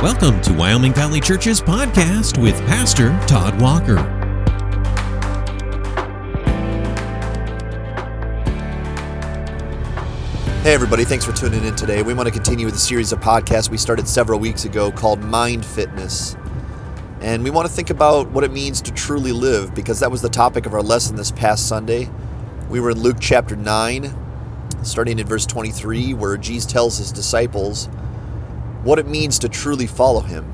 Welcome to Wyoming Valley Church's podcast with Pastor Todd Walker. Hey, everybody, thanks for tuning in today. We want to continue with a series of podcasts we started several weeks ago called Mind Fitness. And we want to think about what it means to truly live because that was the topic of our lesson this past Sunday. We were in Luke chapter 9, starting in verse 23, where Jesus tells his disciples what it means to truly follow him.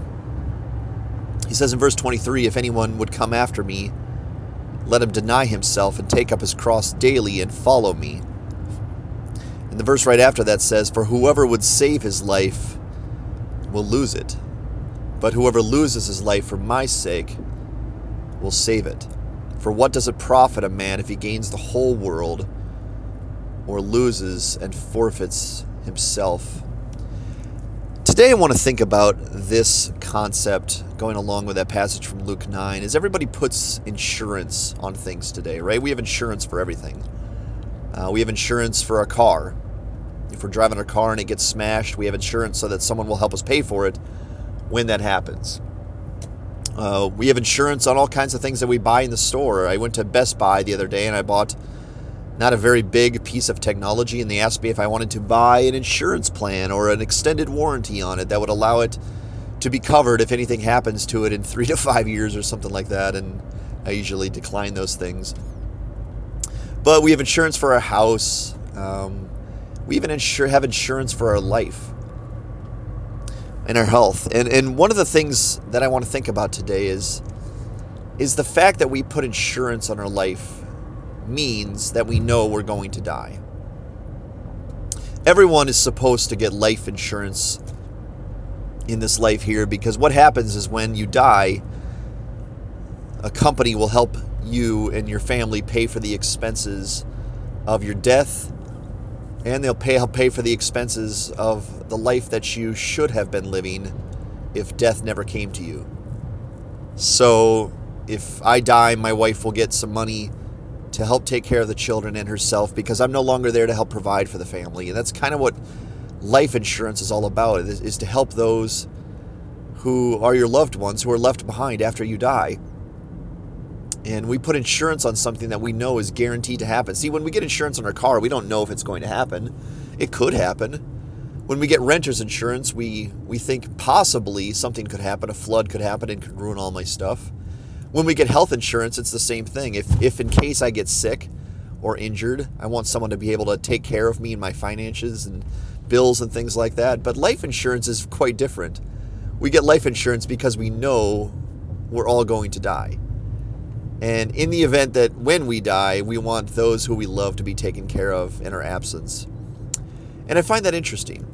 He says in verse 23 If anyone would come after me, let him deny himself and take up his cross daily and follow me. And the verse right after that says, For whoever would save his life will lose it, but whoever loses his life for my sake will save it. For what does it profit a man if he gains the whole world or loses and forfeits himself? Today, I want to think about this concept going along with that passage from Luke 9. Is everybody puts insurance on things today, right? We have insurance for everything. Uh, we have insurance for a car. If we're driving a car and it gets smashed, we have insurance so that someone will help us pay for it when that happens. Uh, we have insurance on all kinds of things that we buy in the store. I went to Best Buy the other day and I bought not a very big piece of technology, and they asked me if I wanted to buy an insurance plan or an extended warranty on it that would allow it to be covered if anything happens to it in three to five years or something like that. And I usually decline those things. But we have insurance for our house. Um, we even insure, have insurance for our life and our health. And and one of the things that I want to think about today is is the fact that we put insurance on our life means that we know we're going to die. Everyone is supposed to get life insurance in this life here because what happens is when you die, a company will help you and your family pay for the expenses of your death and they'll pay help pay for the expenses of the life that you should have been living if death never came to you. So, if I die, my wife will get some money to help take care of the children and herself because I'm no longer there to help provide for the family. And that's kind of what life insurance is all about is, is to help those who are your loved ones who are left behind after you die. And we put insurance on something that we know is guaranteed to happen. See, when we get insurance on our car, we don't know if it's going to happen. It could happen. When we get renter's insurance, we, we think possibly something could happen, a flood could happen and could ruin all my stuff. When we get health insurance, it's the same thing. If, if in case I get sick or injured, I want someone to be able to take care of me and my finances and bills and things like that. But life insurance is quite different. We get life insurance because we know we're all going to die. And in the event that when we die, we want those who we love to be taken care of in our absence. And I find that interesting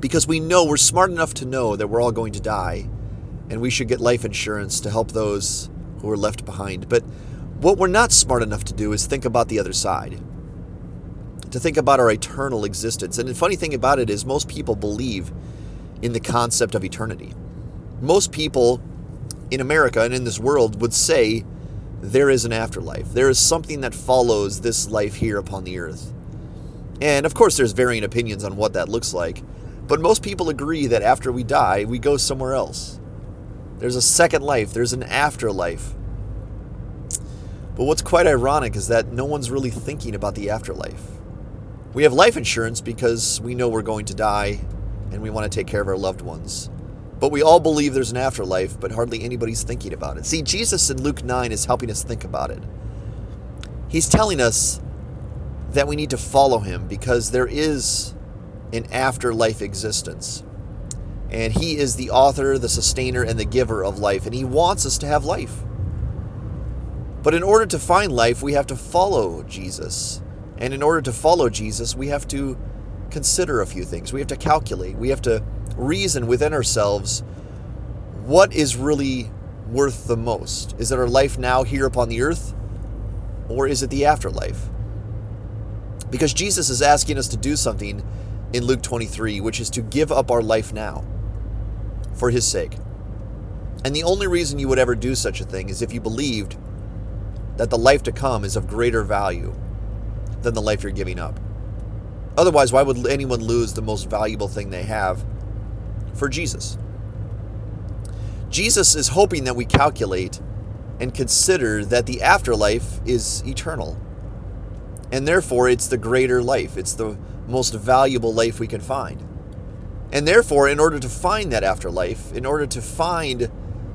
because we know we're smart enough to know that we're all going to die and we should get life insurance to help those who are left behind. But what we're not smart enough to do is think about the other side, to think about our eternal existence. And the funny thing about it is, most people believe in the concept of eternity. Most people in America and in this world would say there is an afterlife. There is something that follows this life here upon the earth. And of course, there's varying opinions on what that looks like. But most people agree that after we die, we go somewhere else. There's a second life, there's an afterlife. But what's quite ironic is that no one's really thinking about the afterlife. We have life insurance because we know we're going to die and we want to take care of our loved ones. But we all believe there's an afterlife, but hardly anybody's thinking about it. See, Jesus in Luke 9 is helping us think about it. He's telling us that we need to follow him because there is an afterlife existence. And He is the author, the sustainer, and the giver of life. And He wants us to have life. But in order to find life, we have to follow Jesus. And in order to follow Jesus, we have to consider a few things. We have to calculate. We have to reason within ourselves what is really worth the most. Is it our life now here upon the earth? Or is it the afterlife? Because Jesus is asking us to do something in Luke 23, which is to give up our life now for his sake. And the only reason you would ever do such a thing is if you believed that the life to come is of greater value than the life you're giving up. Otherwise, why would anyone lose the most valuable thing they have for Jesus? Jesus is hoping that we calculate and consider that the afterlife is eternal. And therefore, it's the greater life. It's the most valuable life we can find. And therefore, in order to find that afterlife, in order to find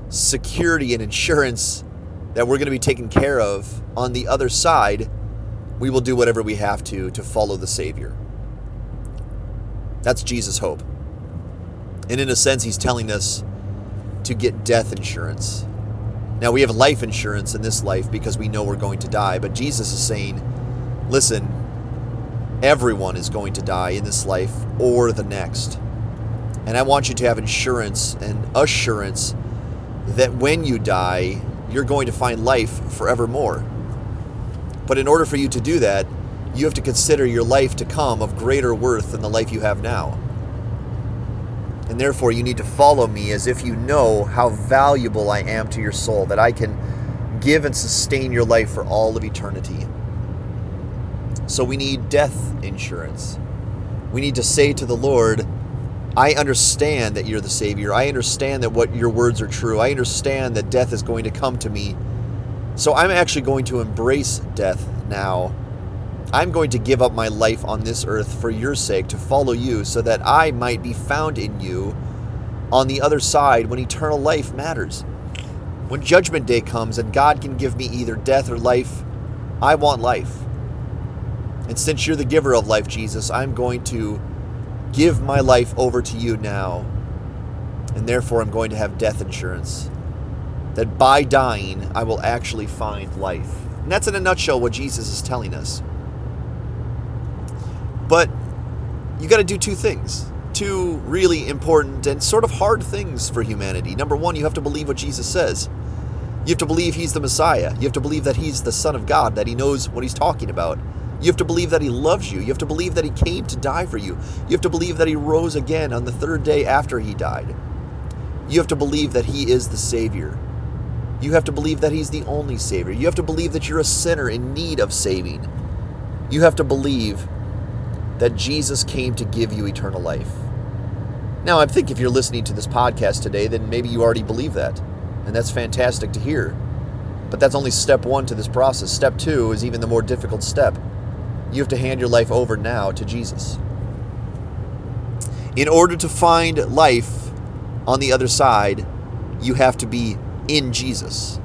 security and insurance that we're going to be taken care of on the other side, we will do whatever we have to to follow the Savior. That's Jesus' hope. And in a sense, he's telling us to get death insurance. Now, we have life insurance in this life because we know we're going to die, but Jesus is saying, listen, everyone is going to die in this life or the next. And I want you to have insurance and assurance that when you die, you're going to find life forevermore. But in order for you to do that, you have to consider your life to come of greater worth than the life you have now. And therefore, you need to follow me as if you know how valuable I am to your soul, that I can give and sustain your life for all of eternity. So we need death insurance. We need to say to the Lord, I understand that you're the Savior. I understand that what your words are true. I understand that death is going to come to me. So I'm actually going to embrace death now. I'm going to give up my life on this earth for your sake to follow you so that I might be found in you on the other side when eternal life matters. When judgment day comes and God can give me either death or life, I want life. And since you're the giver of life, Jesus, I'm going to give my life over to you now. And therefore, I'm going to have death insurance. That by dying, I will actually find life. And that's in a nutshell what Jesus is telling us. But you got to do two things. Two really important and sort of hard things for humanity. Number one, you have to believe what Jesus says. You have to believe he's the Messiah. You have to believe that he's the Son of God, that he knows what he's talking about. You have to believe that He loves you. You have to believe that He came to die for you. You have to believe that He rose again on the third day after He died. You have to believe that He is the Savior. You have to believe that He's the only Savior. You have to believe that you're a sinner in need of saving. You have to believe that Jesus came to give you eternal life. Now, I think if you're listening to this podcast today, then maybe you already believe that. And that's fantastic to hear. But that's only step one to this process. Step two is even the more difficult step you have to hand your life over now to Jesus. In order to find life on the other side, you have to be in Jesus.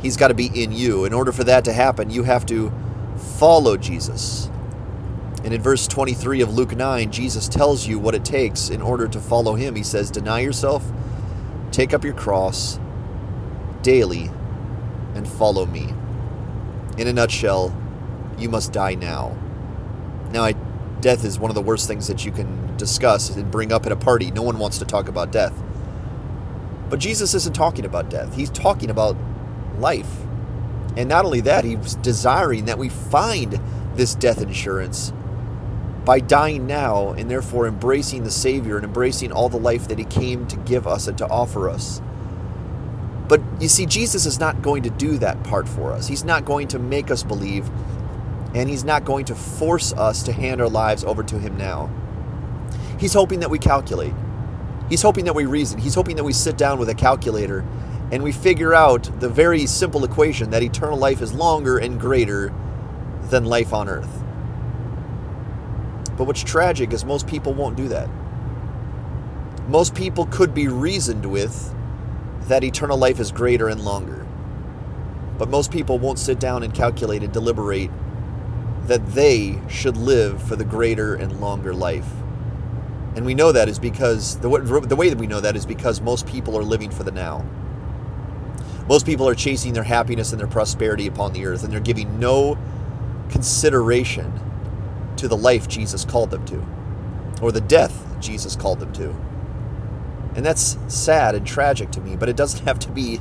He's got to be in you. In order for that to happen, you have to follow Jesus. And in verse 23 of Luke 9, Jesus tells you what it takes in order to follow him. He says, Deny yourself, take up your cross daily, and follow me. In a nutshell, you must die now. Now, I, death is one of the worst things that you can discuss and bring up at a party. No one wants to talk about death. But Jesus isn't talking about death, he's talking about life. And not only that, he's desiring that we find this death insurance by dying now and therefore embracing the Savior and embracing all the life that He came to give us and to offer us. But you see, Jesus is not going to do that part for us. He's not going to make us believe and He's not going to force us to hand our lives over to Him now. He's hoping that we calculate. He's hoping that we reason. He's hoping that we sit down with a calculator and we figure out the very simple equation that eternal life is longer and greater than life on earth. But what's tragic is most people won't do that. Most people could be reasoned with that eternal life is greater and longer. But most people won't sit down and calculate and deliberate that they should live for the greater and longer life. And we know that is because the, the way that we know that is because most people are living for the now. Most people are chasing their happiness and their prosperity upon the earth, and they're giving no consideration to the life Jesus called them to, or the death Jesus called them to. And that's sad and tragic to me, but it doesn't have to be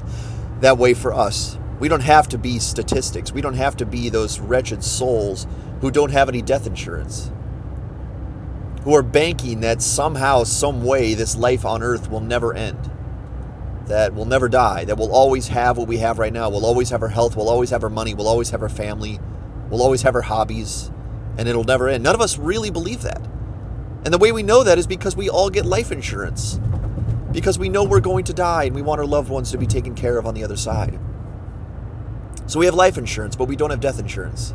that way for us. We don't have to be statistics. We don't have to be those wretched souls who don't have any death insurance, who are banking that somehow, some way, this life on earth will never end, that we'll never die, that we'll always have what we have right now. We'll always have our health, we'll always have our money, we'll always have our family, we'll always have our hobbies, and it'll never end. None of us really believe that. And the way we know that is because we all get life insurance. because we know we're going to die and we want our loved ones to be taken care of on the other side. So we have life insurance, but we don't have death insurance.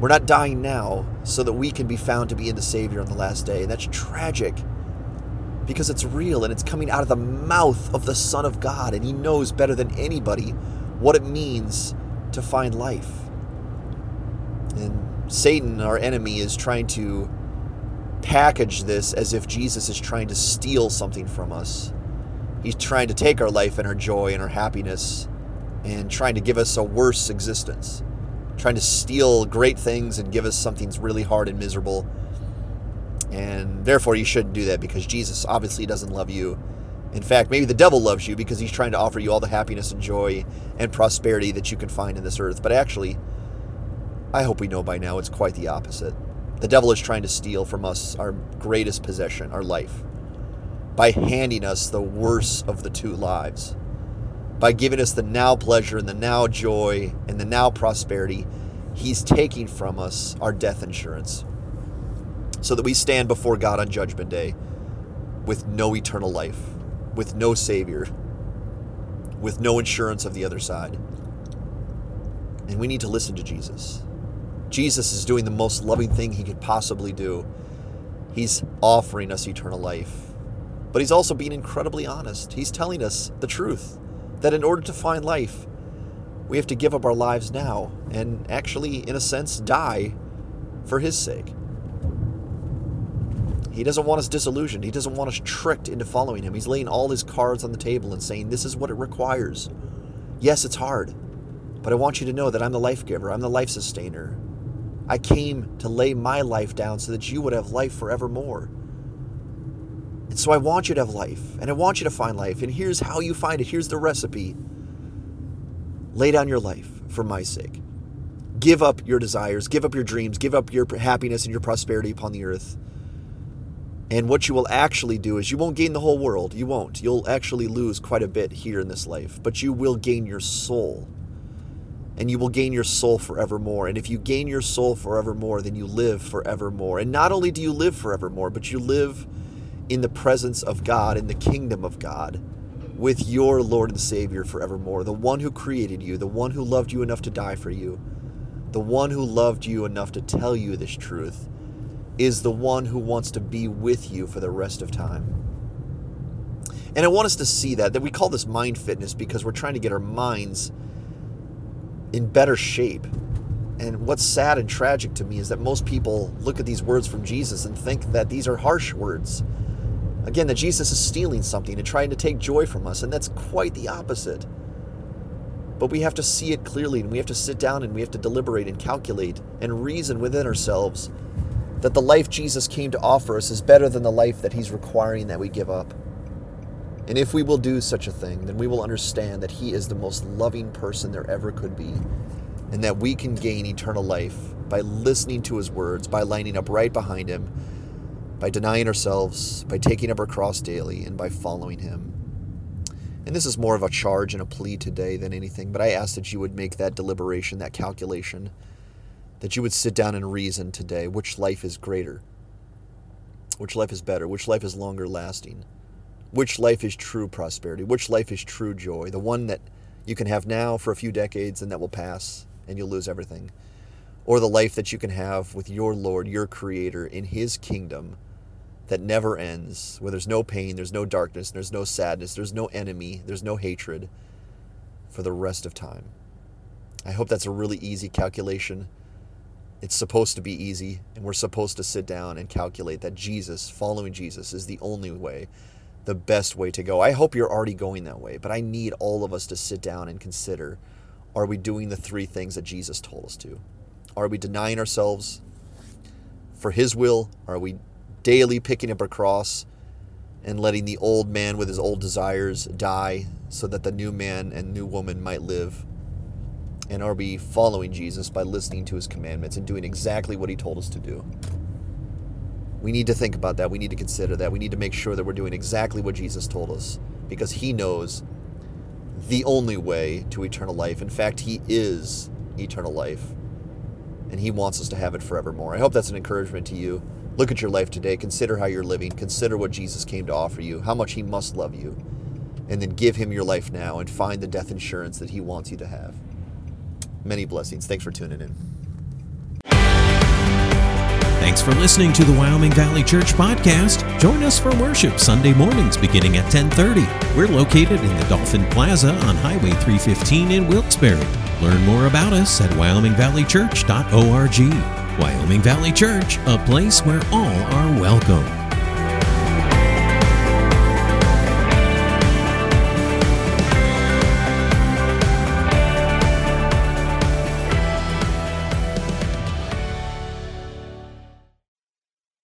We're not dying now so that we can be found to be in the Savior on the last day. And that's tragic because it's real and it's coming out of the mouth of the Son of God. And He knows better than anybody what it means to find life. And Satan, our enemy, is trying to package this as if Jesus is trying to steal something from us. He's trying to take our life and our joy and our happiness and trying to give us a worse existence, trying to steal great things and give us something that's really hard and miserable. And therefore, you shouldn't do that because Jesus obviously doesn't love you. In fact, maybe the devil loves you because he's trying to offer you all the happiness and joy and prosperity that you can find in this earth. But actually, I hope we know by now it's quite the opposite. The devil is trying to steal from us our greatest possession, our life, by handing us the worst of the two lives by giving us the now pleasure and the now joy and the now prosperity, He's taking from us our death insurance so that we stand before God on Judgment Day with no eternal life, with no Savior, with no insurance of the other side. And we need to listen to Jesus. Jesus is doing the most loving thing he could possibly do. He's offering us eternal life. But he's also being incredibly honest. He's telling us the truth that in order to find life, we have to give up our lives now and actually, in a sense, die for His sake. He doesn't want us disillusioned. He doesn't want us tricked into following Him. He's laying all His cards on the table and saying, This is what it requires. Yes, it's hard, but I want you to know that I'm the life giver, I'm the life sustainer. I came to lay my life down so that you would have life forevermore. And so I want you to have life, and I want you to find life. And here's how you find it. Here's the recipe. Lay down your life for my sake. Give up your desires, give up your dreams, give up your happiness and your prosperity upon the earth. And what you will actually do is you won't gain the whole world. You won't. You'll actually lose quite a bit here in this life, but you will gain your soul. And you will gain your soul forevermore. And if you gain your soul forevermore, then you live forevermore. And not only do you live forevermore, but you live in the presence of God, in the kingdom of God, with your Lord and Savior forevermore, the one who created you, the one who loved you enough to die for you, the one who loved you enough to tell you this truth, is the one who wants to be with you for the rest of time. And I want us to see that, that we call this mind fitness because we're trying to get our minds in better shape. And what's sad and tragic to me is that most people look at these words from Jesus and think that these are harsh words Again, that Jesus is stealing something and trying to take joy from us, and that's quite the opposite. But we have to see it clearly, and we have to sit down and we have to deliberate and calculate and reason within ourselves that the life Jesus came to offer us is better than the life that He's requiring that we give up. And if we will do such a thing, then we will understand that He is the most loving person there ever could be, and that we can gain eternal life by listening to His words, by lining up right behind Him by denying ourselves, by taking up our cross daily, and by following Him. And this is more of a charge and a plea today than anything, but I ask that you would make that deliberation, that calculation, that you would sit down and reason today which life is greater, which life is better, which life is longer lasting, which life is true prosperity, which life is true joy, the one that you can have now for a few decades and that will pass and you'll lose everything, or the life that you can have with your Lord, your Creator, in His kingdom that never ends, where there's no pain, there's no darkness, there's no sadness, there's no enemy, there's no hatred for the rest of time. I hope that's a really easy calculation. It's supposed to be easy, and we're supposed to sit down and calculate that Jesus, following Jesus, is the only way, the best way to go. I hope you're already going that way, but I need all of us to sit down and consider are we doing the three things that Jesus told us to? Are we denying ourselves for His will? Are we daily picking up a cross and letting the old man with his old desires die so that the new man and new woman might live? And are we following Jesus by listening to his commandments and doing exactly what he told us to do? We need to think about that. We need to consider that. We need to make sure that we're doing exactly what Jesus told us because he knows the only way to eternal life. In fact, he is eternal life and he wants us to have it forevermore. I hope that's an encouragement to you. Look at your life today. Consider how you're living. Consider what Jesus came to offer you, how much he must love you. And then give him your life now and find the death insurance that he wants you to have. Many blessings. Thanks for tuning in. Thanks for listening to the Wyoming Valley Church podcast. Join us for worship Sunday mornings beginning at 10:30. We're located in the Dolphin Plaza on Highway 315 in Wilkes-Barre. Learn more about us at wyomingvalleychurch.org. Wyoming Valley Church, a place where all are welcome.